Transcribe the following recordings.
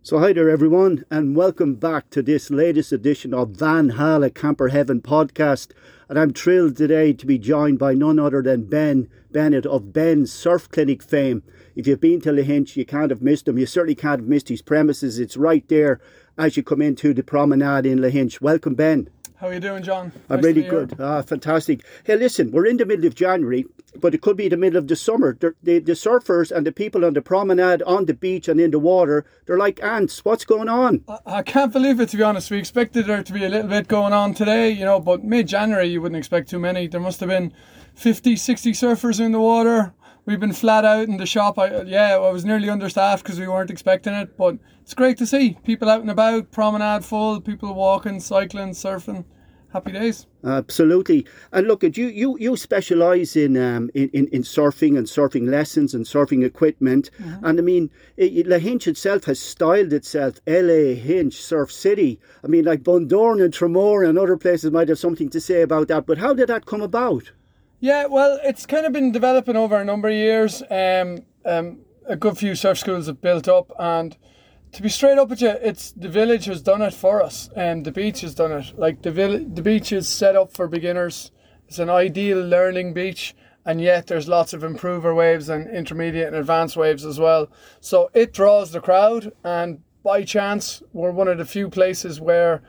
So, hi there, everyone, and welcome back to this latest edition of Vanhalla Camper Heaven podcast. And I'm thrilled today to be joined by none other than Ben Bennett of Ben's Surf Clinic fame. If you've been to Lahinch, you can't have missed him. You certainly can't have missed his premises. It's right there as you come into the promenade in Lahinch. Welcome, Ben. How are you doing, John? I'm Nice really to be here. good. Ah, fantastic. Hey, listen, we're in the middle of January, but it could be the middle of the summer. The, the, the surfers and the people on the promenade, on the beach, and in the water, they're like ants. What's going on? I- I can't believe it, to be honest. We expected there to be a little bit going on today, you know, but mid January you wouldn't expect too many. There must have been 50, 60 surfers in the water. We've been flat out in the shop. I, yeah, I was nearly understaffed because we weren't expecting it, but it's great to see people out and about, promenade full, people walking, cycling, surfing. Happy days. Absolutely. And look, at you you you specialise in, um, in in in surfing and surfing lessons and surfing equipment. And I mean, it, Lahinch itself has styled itself LA Hinch Surf City. I mean, like Bundoran and Tramore and other places might have something to say about that. But how did that come about? Yeah, well, it's kind of been developing over a number of years. Um, um, a good few surf schools have built up, and to be straight up with you, it's the village has done it for us, and the beach has done it. Like the vill- the beach is set up for beginners. It's an ideal learning beach, and yet there's lots of improver waves and intermediate and advanced waves as well. So it draws the crowd, and by chance, we're one of the few places where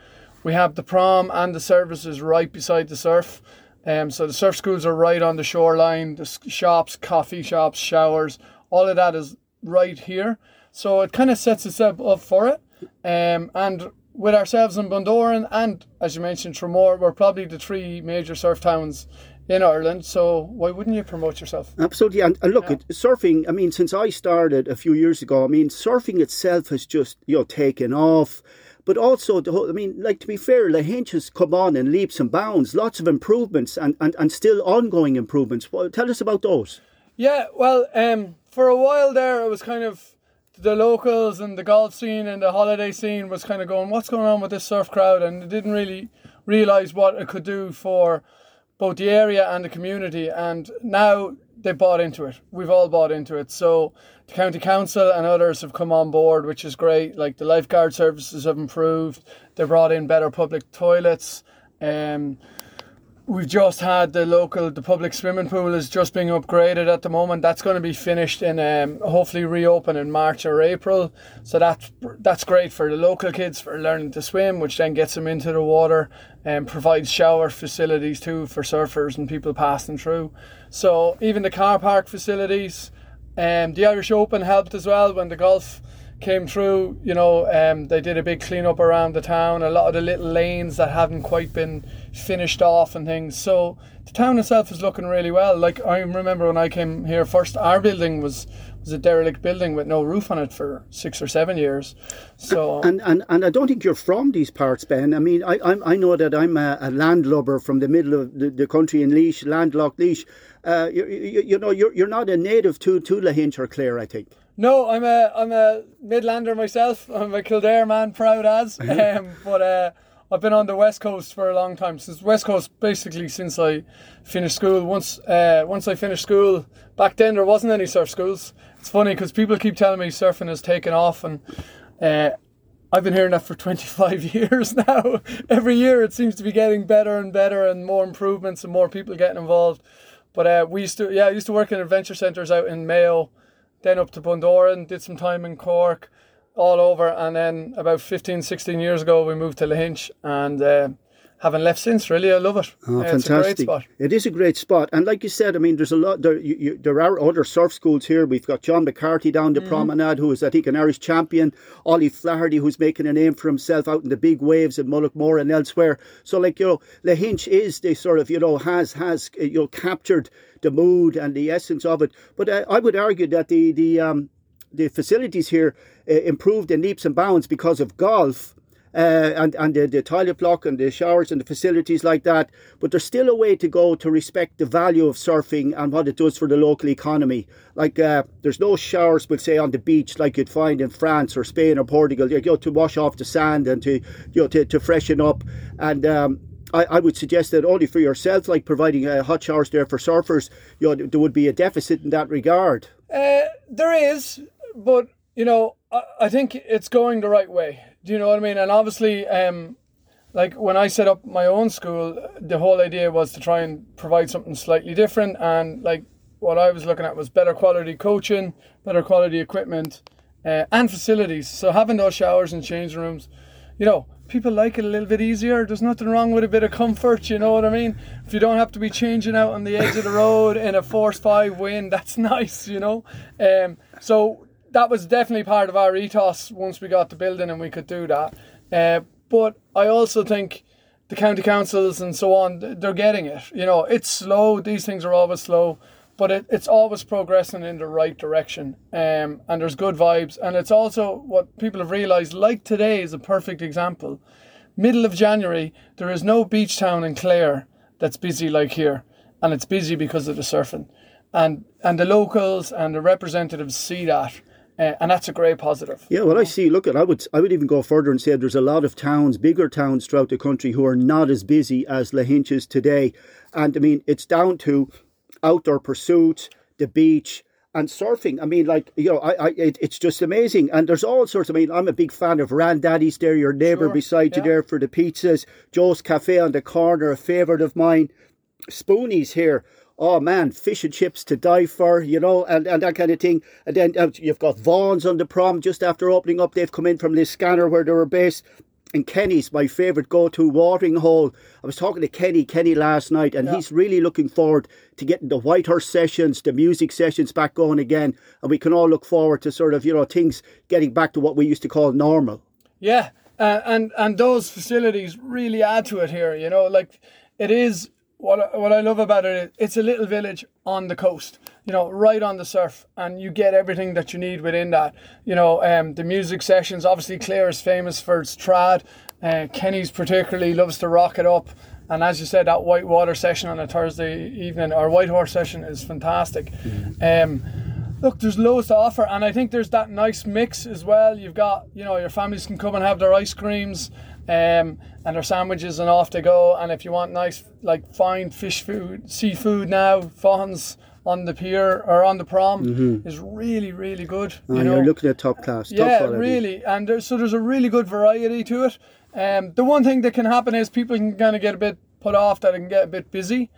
we have the prom and the services right beside the surf. Um, so the surf schools are right on the shoreline. The shops, coffee shops, showers, all of that is right here. So it kind of sets itself up for it. Um, and with ourselves in Bundoran and, as you mentioned, Tramore, we're probably the three major surf towns in Ireland. So why wouldn't you promote yourself? Absolutely. And, and look, at surfing, I mean, since I started a few years ago, I mean, surfing itself has just, you know, taken off. But also, the whole, I mean, like to be fair, Lahinch has come on in leaps and bounds, lots of improvements and, and, and still ongoing improvements. Well, tell us about those. Yeah, well, um, for a while there, it was kind of the locals and the golf scene and the holiday scene was kind of going, what's going on with this surf crowd? And they didn't really realize what it could do for both the area and the community. And now they bought into it. We've all bought into it. So the county council and others have come on board, which is great. Like the lifeguard services have improved. They brought in better public toilets. Um, We've just had the local, the public swimming pool is just being upgraded at the moment. That's going to be finished and um, hopefully reopen in March or April. So that's that's great for the local kids for learning to swim, which then gets them into the water and provides shower facilities too for surfers and people passing through. So even the car park facilities, um, the Irish Open helped as well when the golf came through. You know, um, they did a big clean up around the town. A lot of the little lanes that hadn't quite been finished off and things. So the town itself is looking really well. Like I remember when I came here first, our building was was a derelict building with no roof on it for six or seven years. So And, and, and I don't think you're from these parts, Ben. I mean, I, I'm, I know that I'm a, a landlubber from the middle of the, the country in Laois, landlocked Laois. Uh, you, you, you know, you're, you're not a native to, to Lahinch or Clare, I think. No, I'm a I'm a Midlander myself. I'm a Kildare man, proud as. Um, but uh, I've been on the west coast for a long time. Since west coast, basically since I finished school. Once uh, once I finished school, back then there wasn't any surf schools. It's funny because people keep telling me surfing has taken off, and uh, I've been hearing that for 25 years now. Every year it seems to be getting better and better, and more improvements and more people getting involved. But uh, we used to, yeah, I used to work in adventure centres out in Mayo, then up to Bundoran, did some time in Cork, all over, and then about 15, 16 years ago we moved to Lahinch, and uh, haven't left since. Really, I love it. Oh, it's a great fantastic! spot. It is a great spot, and like you said, I mean, there's a lot. There, you, you, there are other surf schools here. We've got John McCarthy down Mm-hmm. the promenade, who is, I think, an Irish champion. Ollie Flaherty, who's making a name for himself out in the big waves in Mullaghmore and elsewhere. So, like you know, the Hinch is the sort of you know has has uh, you know captured the mood and the essence of it. But uh, I would argue that the the um, the facilities here uh, improved in leaps and bounds because of golf uh, and and the, the toilet block and the showers and the facilities like that. But there's still a way to go to respect the value of surfing and what it does for the local economy. Like uh, there's no showers, we'll say, on the beach like you'd find in France or Spain or Portugal. You know, to wash off the sand and to you know to, to freshen up and. Um, I, I would suggest that only for yourself, like providing uh, hot showers there for surfers, you know, there would be a deficit in that regard. Uh, there is, but you know, I, I think it's going the right way. Do you know what I mean? And obviously, um, like when I set up my own school, the whole idea was to try and provide something slightly different. And like what I was looking at was better quality coaching, better quality equipment, uh, and facilities. So having those showers and changing rooms, you know, people like it a little bit easier. There's nothing wrong with a bit of comfort, you know what I mean? If you don't have to be changing out on the edge of the road in a force five wind, that's nice, you know. Um, so that was definitely part of our ethos once we got the building and we could do that. Uh, but I also think the county councils and so on, they're getting it. You know, it's slow. These things are always slow, but it, it's always progressing in the right direction. Um, and there's good vibes. And it's also what people have realised, like today is a perfect example. Middle of January, there is no beach town in Clare that's busy like here. And it's busy because of the surfing. And, and the locals and the representatives see that uh, and that's a great positive. Yeah, well, I see. Look, at I would I would even go further and say there's a lot of towns, bigger towns throughout the country, who are not as busy as Lahinch is today, and I mean it's down to outdoor pursuits, the beach, and surfing. I mean, like you know, I, I it, it's just amazing. And there's all sorts. I mean, I'm a big fan of Randaddy's. There, your neighbour Sure, beside you there for the pizzas. Joe's Cafe on the corner, a favourite of mine. Spoonies here. Oh man, fish and chips to die for, you know, and, and that kind of thing. And then uh, you've got Vaughan's on the prom just after opening up. They've come in from Liscannor where they were based. And Kenny's my favourite go-to watering hole. I was talking to Kenny, Kenny last night, and Yeah. he's really looking forward to getting the Whitehorse sessions, the music sessions back going again, and we can all look forward to sort of you know things getting back to what we used to call normal. Yeah, uh, and and those facilities really add to it here. You know, like it is what I- what I love about it is It's a little village on the coast. You know, right on the surf, and you get everything that you need within that. You know, um, the music sessions. Obviously, Clare is famous for its trad. Uh, Kenny's particularly loves to rock it up. And as you said, that white water session on a Thursday evening or whitehorse session is fantastic. Um, look, there's loads to offer, and I think there's that nice mix as well. You've got, you know, your families can come and have their ice creams, um, and their sandwiches, and off they go. And if you want nice, like fine fish food, seafood now, Vaughan's on the pier or on the prom is really, really good. Uh, you know, you're looking at top class, yeah, quality. really, and there's, so there's a really good variety to it. Um, the one thing that can happen is people can kind of get a bit put off that it can get a bit busy,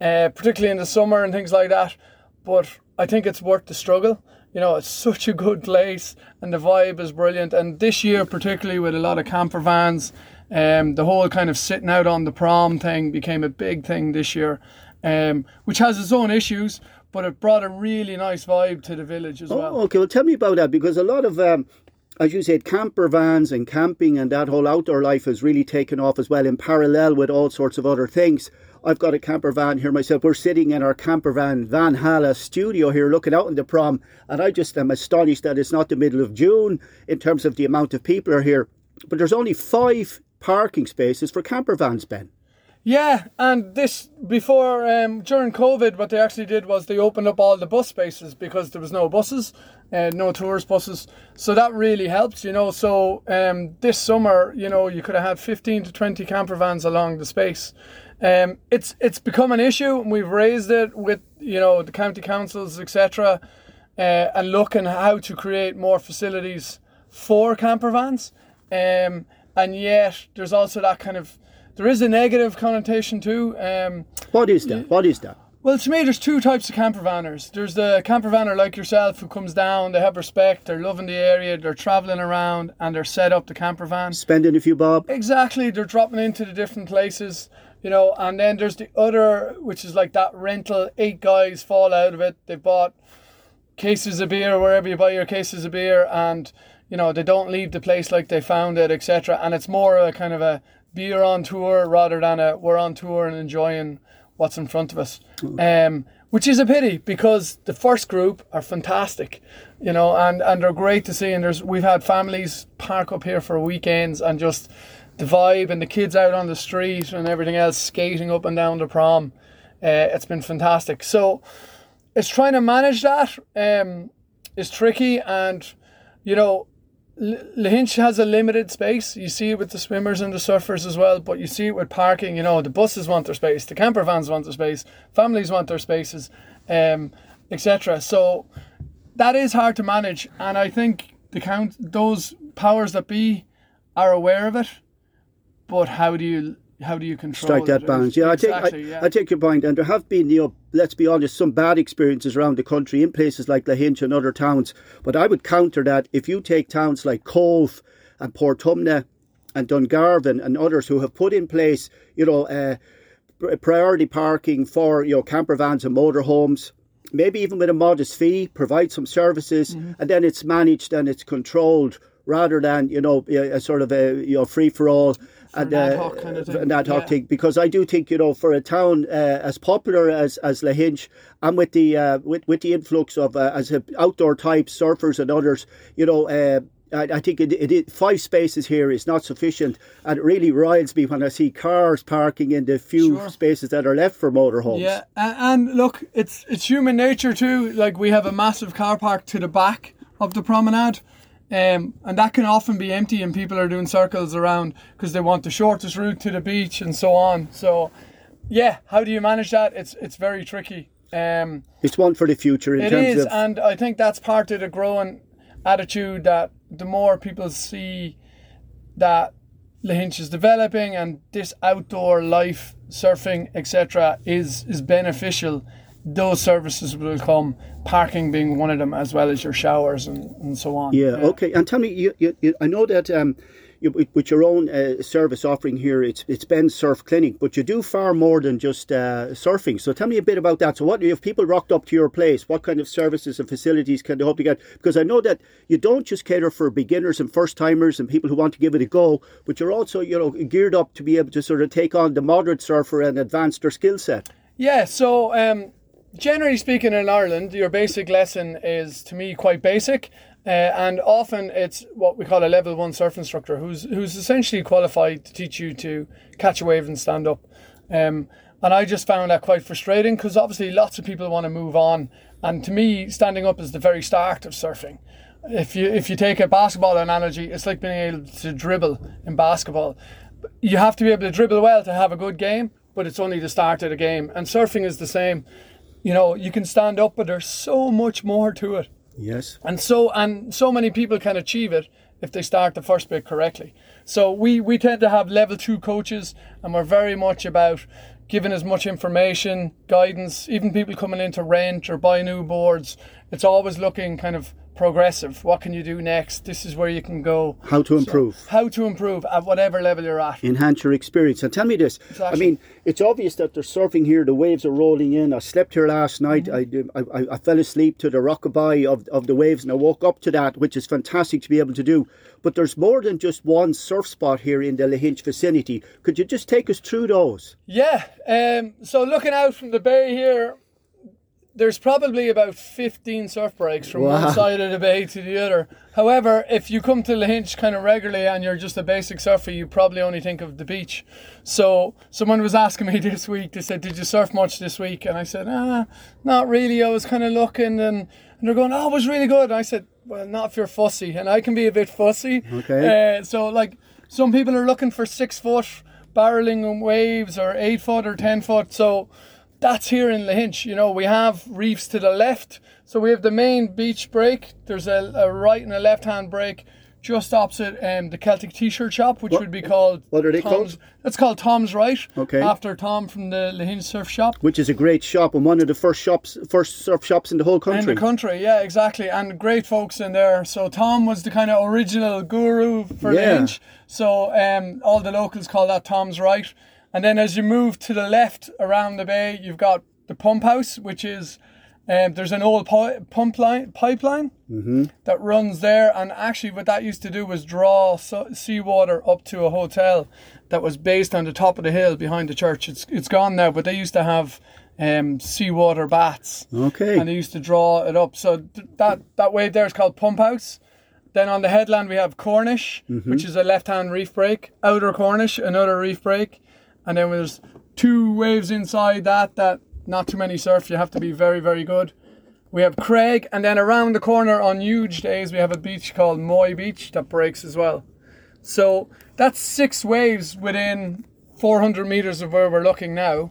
uh, particularly in the summer and things like that. But I think it's worth the struggle. You know, it's such a good place, and the vibe is brilliant. And this year, particularly with a lot of camper vans, um, the whole kind of sitting out on the prom thing became a big thing this year, um, which has its own issues. But it brought a really nice vibe to the village as well. Oh, okay. Well, tell me about that because a lot of, um, as you said, camper vans and camping and that whole outdoor life has really taken off as well in parallel with all sorts of other things. I've got a camper van here myself. We're sitting in our camper van Vanhalla studio here looking out on the prom, and I just am astonished that it's not the middle of June in terms of the amount of people are here. But there's only five parking spaces for camper vans, Ben. Yeah, and this before um, during COVID, what they actually did was they opened up all the bus spaces because there was no buses, uh, no tourist buses. So that really helped, you know. So um, this summer, you know, you could have had fifteen to twenty camper vans along the space. Um, it's it's become an issue, and we've raised it with you know the county councils, etc., uh, and looking how to create more facilities for camper vans. Um, and yet, there's also that kind of there is a negative connotation too. Um, What is that? What is that? well, to me, there's two types of camper vanners. There's the camper vanner like yourself who comes down, they have respect, they're loving the area, they're traveling around, and they're set up the camper van. Spending a few bob? Exactly, they're dropping into the different places, you know. And then there's the other, which is like that rental. Eight guys fall out of it. They bought cases of beer wherever you buy your cases of beer, and you know they don't leave the place like they found it, etc. And it's more a kind of a beer on tour rather than a we're on tour and enjoying what's in front of us. Um, which is a pity because the first group are fantastic, you know, and, and they're great to see. And there's we've had families park up here for weekends and just the vibe and the kids out on the street and everything else skating up and down the prom. Uh, it's been fantastic. So it's trying to manage that um, is tricky, and you know, Lahinch has a limited space. You see it with the swimmers and the surfers as well, but you see it with parking. You know, the buses want their space, the camper vans want their space, families want their spaces, um, etc. So that is hard to manage, and I think the count those powers that be are aware of it, but how do you how do you control strike that it? balance. Yeah, exactly, I take I, yeah. I take your point. and there have been, you know, let's be honest, some bad experiences around the country in places like Lahinch and other towns. But I would counter that if you take towns like Cobh and Portumna and Dungarvan and others who have put in place, you know, uh, priority parking for you know camper vans and motorhomes. Maybe even with a modest fee, provide some services, Mm-hmm. and then it's managed and it's controlled rather than you know a, a sort of a you know free for all and an ad uh, hoc kind of thing. an ad hoc Yeah. thing because I do think you know for a town uh, as popular as as Lahinch and with the uh, with with the influx of uh, as a outdoor types surfers and others you know. Uh, I, I think it, it, it, five spaces here is not sufficient, and it really riles me when I see cars parking in the few Sure. spaces that are left for motorhomes. Yeah, and look, it's it's human nature too. Like we have a massive car park to the back of the promenade, um, and that can often be empty, and people are doing circles around because they want the shortest route to the beach and so on. So, yeah, how do you manage that? It's it's very tricky. Um, It's one for the future in it terms is, of and I think that's part of the growing attitude that the more people see that Lahinch is developing and this outdoor life, surfing, etc., is is beneficial, those services will come. Parking being one of them, as well as your showers and, and so on. Yeah, okay. And tell me, you, you, you, I know that um, you, with, with your own uh, service offering here, it's it's Ben's Surf Clinic, but you do far more than just uh, surfing. So tell me a bit about that. So, what if people rocked up to your place? What kind of services and facilities can they hope to get? Because I know that you don't just cater for beginners and first timers and people who want to give it a go, but you're also you know geared up to be able to sort of take on the moderate surfer and advance their skill set. Yeah, so um, generally speaking, in Ireland, your basic lesson is to me quite basic, uh, and often it's what we call a level one surf instructor, who's who's essentially qualified to teach you to catch a wave and stand up. Um, and I just found that quite frustrating because obviously lots of people want to move on, and to me, standing up is the very start of surfing. If you if you take a basketball analogy, it's like being able to dribble in basketball you have to be able to dribble well to have a good game, but it's only the start of the game. And surfing is the same. You know, you can stand up, but there's so much more to it. Yes. And so and so many people can achieve it if they start the first bit correctly. So we, we tend to have level two coaches and we're very much about giving as much information, guidance, even people coming in to rent or buy new boards. It's always looking kind of progressive. What can you do next? This is where you can go. How to improve. How to improve at whatever level you're at. enhance your experience. And tell me this: I mean, it's obvious that they're surfing here. The waves are rolling in. I slept here last night. Mm-hmm. I, I I fell asleep to the rockabye of of the waves, and I woke up to that, which is fantastic to be able to do. But there's more than just one surf spot here in the Lahinch vicinity. Could you just take us through those? Yeah. Um, so looking out from the bay here, there's probably about 15 surf breaks from Wow. one side of the bay to the other. However, if you come to Lahinch kind of regularly and you're just a basic surfer, you probably only think of the beach. So someone was asking me this week, they said, Did you surf much this week? And I said, Ah, not really. I was kind of looking and, and they're going, Oh, it was really good. And I said, Well, not if you're fussy. And I can be a bit fussy. Okay. Uh, so, like, some people are looking for six foot barreling waves or eight foot or ten foot. So that's here in Lahinch. You know, we have reefs to the left. So we have the main beach break. There's a, a right and a left hand break just opposite um, the Celtic T-shirt shop, which What- would be called. what are they Tom's, called? That's called Tom's Right. Okay. After Tom from the Lahinch Surf Shop. Which is a great shop and one of the first shops, first surf shops in the whole country. In the country, yeah, exactly, and great folks in there. So Tom was the kind of original guru for Yeah. Lahinch. So um, all the locals call that Tom's Right. And then as you move to the left around the bay, you've got the pump house, which is um, there's an old pi- pump line pipeline that runs there. And actually, what that used to do was draw so- seawater up to a hotel that was based on the top of the hill behind the church. It's it's gone now, but they used to have um, seawater baths okay. and they used to draw it up. So th- that that wave there is called Pump House. Then on the headland we have Cornish, which is a left-hand reef break. Outer Cornish, another reef break, and then there's two waves inside that. That not too many surf. You have to be very very good. We have Craig, and then around the corner on huge days we have a beach called Moy Beach that breaks as well. So that's six waves within 400 meters of where we're looking now.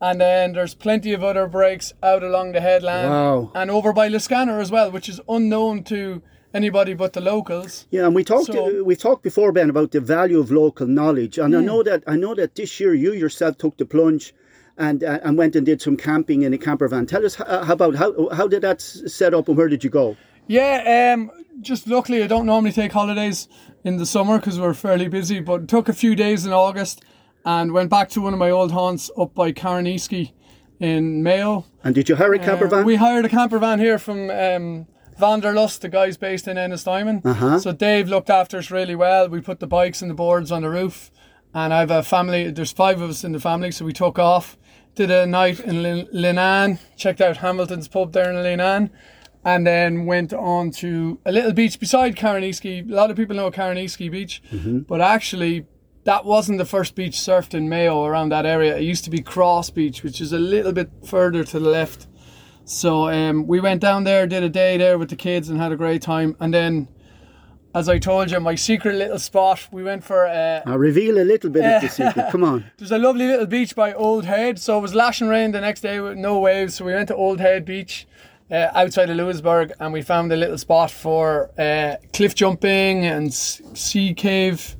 And then there's plenty of other breaks out along the headland Wow. and over by Liscannor as well, which is unknown to anybody but the locals. Yeah, and we talked So- we talked before Ben about the value of local knowledge, and I know that I know that this year you yourself took the plunge. And, uh, and went and did some camping in a camper van. Tell us how, how about how how did that set up and where did you go? Yeah, um, just luckily I don't normally take holidays in the summer because we're fairly busy, but took a few days in August and went back to one of my old haunts up by Carrowniskey in Mayo. And did you hire a camper Uh, van? We hired a camper van here from um, Vanderlust, the guys based in Ennis Diamond. Uh-huh. So Dave looked after us really well. We put the bikes and the boards on the roof, and I have a family. There's five of us in the family, so we took off. Did a night in Lin- Leenane, checked out Hamilton's pub there in Leenane, and then went on to a little beach beside Carrowniskey. A lot of people know Carrowniskey Beach, but actually that wasn't the first beach surfed in Mayo around that area. It used to be Cross Beach, which is a little bit further to the left. So um, we went down there, did a day there with the kids, and had a great time. And then, as I told you, my secret little spot, we went for. Uh, Now reveal a little bit of the secret. Come on. there's a lovely little beach by Old Head. So it was lashing rain the next day with no waves. So we went to Old Head Beach uh, outside of Louisburgh and we found a little spot for uh, cliff jumping and sea cave,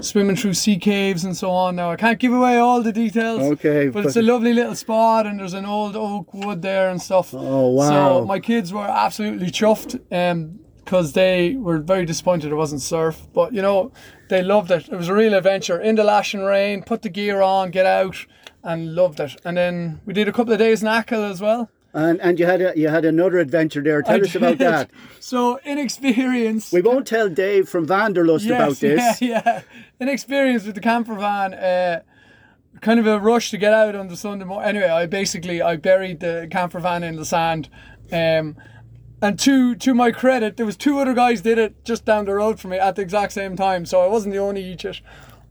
swimming through sea caves and so on. Now I can't give away all the details. Okay, But it's a lovely little spot and there's an old oak wood there and stuff. Oh, wow. So my kids were absolutely chuffed. Um, because they were very disappointed it wasn't surf. But you know, they loved it. It was a real adventure. In the lashing rain, put the gear on, get out, and loved it. And then we did a couple of days in Achill as well. And and you had a, you had another adventure there. Tell I us about that. So inexperience. We won't tell Dave from Vanderlust yes, about this. Yeah, yeah. Inexperience with the camper van. Uh, kind of a rush to get out on the Sunday morning. Anyway, I basically I buried the camper van in the sand. Um, and to to my credit, there was two other guys did it just down the road from me at the exact same time, so I wasn't the only idiot.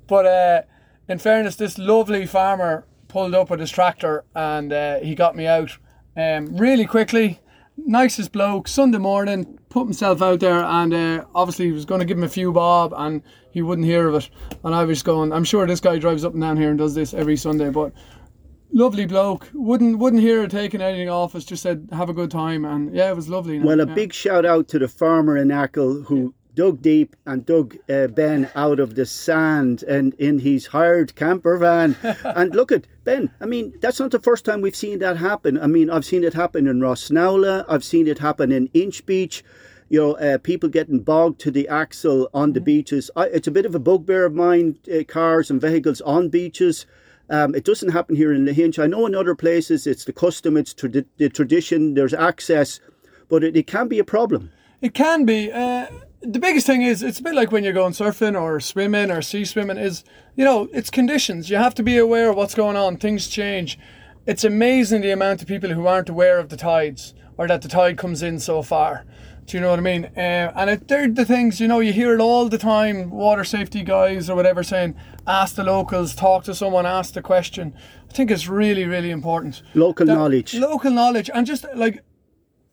But uh, in fairness, this lovely farmer pulled up with his tractor and uh, he got me out um, really quickly. Nicest bloke. Sunday morning, put himself out there, and uh, obviously he was going to give him a few bob, and he wouldn't hear of it. And I was going, I'm sure this guy drives up and down here and does this every Sunday, but lovely bloke. Wouldn't wouldn't hear of taking anything off us. Just said have a good time, and yeah, it was lovely. Well, a yeah. big shout out to the farmer in Achill who dug deep and dug uh, Ben out of the sand and in his hired camper van. and look at Ben. I mean, that's not the first time we've seen that happen. I mean, I've seen it happen in Rossnowlagh. I've seen it happen in Inch Beach. You know, uh, people getting bogged to the axle on the beaches. I, it's a bit of a bugbear of mine. Uh, cars and vehicles on beaches. Um, it doesn't happen here in Lahinch. I know in other places it's the custom, it's trad- the tradition, there's access, but it, it can be a problem. It can be. Uh, the biggest thing is it's a bit like when you're going surfing or swimming or sea swimming is you know it's conditions. You have to be aware of what's going on. Things change. It's amazing the amount of people who aren't aware of the tides or that the tide comes in so far. Do you know what I mean? Uh, and it, they're the things you know. You hear it all the time. Water safety guys or whatever saying, "Ask the locals, talk to someone, ask the question." I think it's really, really important. Local That- knowledge. Local knowledge, and just like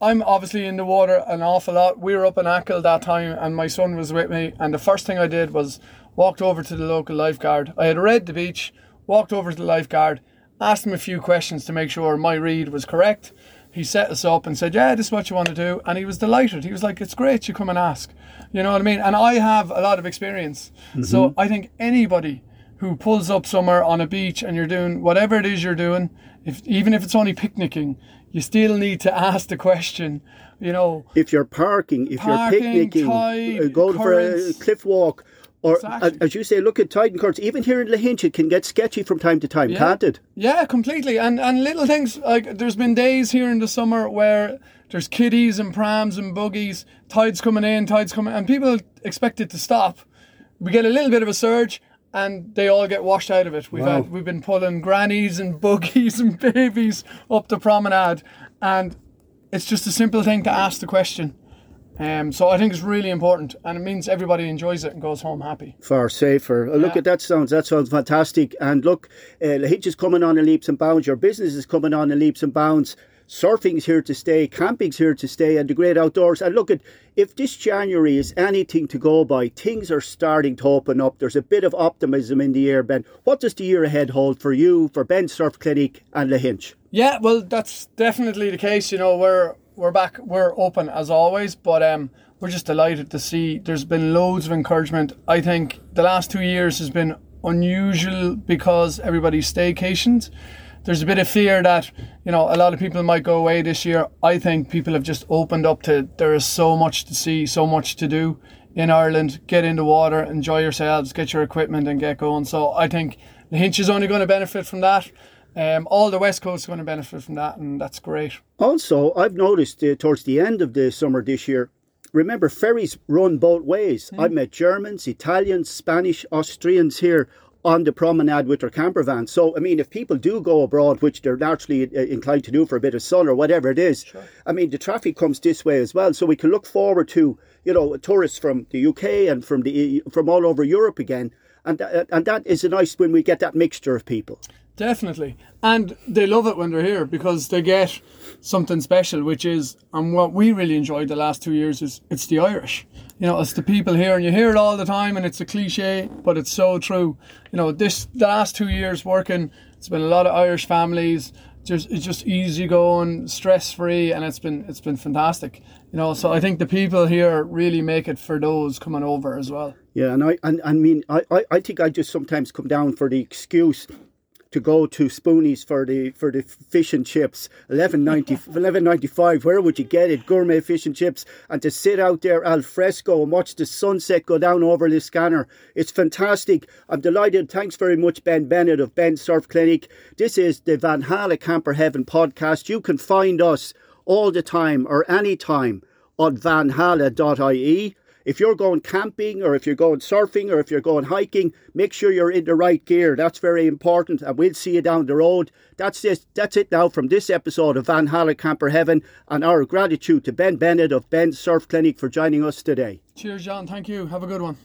I'm obviously in the water an awful lot. We were up in Achill that time, and my son was with me. And the first thing I did was walked over to the local lifeguard. I had read the beach, walked over to the lifeguard, asked him a few questions to make sure my read was correct. He set us up and said, "Yeah, this is what you want to do," and he was delighted. He was like, "It's great, you come and ask." You know what I mean? And I have a lot of experience, mm-hmm. so I think anybody who pulls up somewhere on a beach and you're doing whatever it is you're doing, if even if it's only picnicking, you still need to ask the question. You know, if you're parking, if Parking, you're picnicking, tide, uh, going for a cliff walk, or Exactly. uh, as you say, look at tide and currents. Even here in Lahinch, it can get sketchy from time to time, can't it? Yeah, completely. And and little things like there's been days here in the summer where there's kiddies and prams and buggies, tides coming in, tides coming, and people expect it to stop. We get a little bit of a surge, and they all get washed out of it. We've Wow. had we've been pulling grannies and buggies and babies up the promenade, and it's just a simple thing to ask the question. Um, so I think it's really important, and it means everybody enjoys it and goes home happy. Far safer. Uh, Look at that sounds. That sounds fantastic. And look, uh, Lahinch is coming on in leaps and bounds. Your business is coming on in leaps and bounds. Surfing's here to stay. Camping's here to stay, and the great outdoors. And look at if this January is anything to go by, things are starting to open up. There's a bit of optimism in the air, Ben. What does the year ahead hold for you, for Ben Surf Clinic, and Lahinch? Yeah, well, that's definitely the case. You know, we're we're back. We're open as always, but um, we're just delighted to see. There's been loads of encouragement. I think the last two years has been unusual because everybody's staycations. There's a bit of fear that you know a lot of people might go away this year. I think people have just opened up to there is so much to see, so much to do in Ireland. Get in the water, enjoy yourselves, get your equipment, and get going. So I think the Hinch is only going to benefit from that. Um, all the West Coast is going to benefit from that, and that's great. Also, I've noticed uh, towards the end of the summer this year, remember ferries run both ways. Mm. I've met Germans, Italians, Spanish, Austrians here on the promenade with their camper van. So, I mean, if people do go abroad, which they're naturally uh, inclined to do for a bit of sun or whatever it is, sure. I mean, the traffic comes this way as well. So we can look forward to, you know, tourists from the UK and from the from all over Europe again. And, uh, and that is a nice when we get that mixture of people. Definitely. And they love it when they're here because they get something special, which is, and what we really enjoyed the last two years is it's the Irish. You know, it's the people here, and you hear it all the time, and it's a cliche, but it's so true. You know, this the last two years working, it's been a lot of Irish families. Just it's just easy going, stress free, and it's been it's been fantastic. You know, so I think the people here really make it for those coming over as well. Yeah, and I and I mean I, I, I think I just sometimes come down for the excuse to go to Spoonies for the for the fish and chips, 11.95. Where would you get it? Gourmet fish and chips, and to sit out there al fresco and watch the sunset go down over Liscannor. It's fantastic. I'm delighted. Thanks very much, Ben Bennett of Ben Surf Clinic. This is the Vanhalla Camper Heaven podcast. You can find us all the time or any time on vanhala.ie if you're going camping or if you're going surfing or if you're going hiking, make sure you're in the right gear. That's very important. And we'll see you down the road. That's it. That's it now from this episode of Vanhalla Camper Heaven. And our gratitude to Ben Bennett of Ben Surf Clinic for joining us today. Cheers, John. Thank you. Have a good one.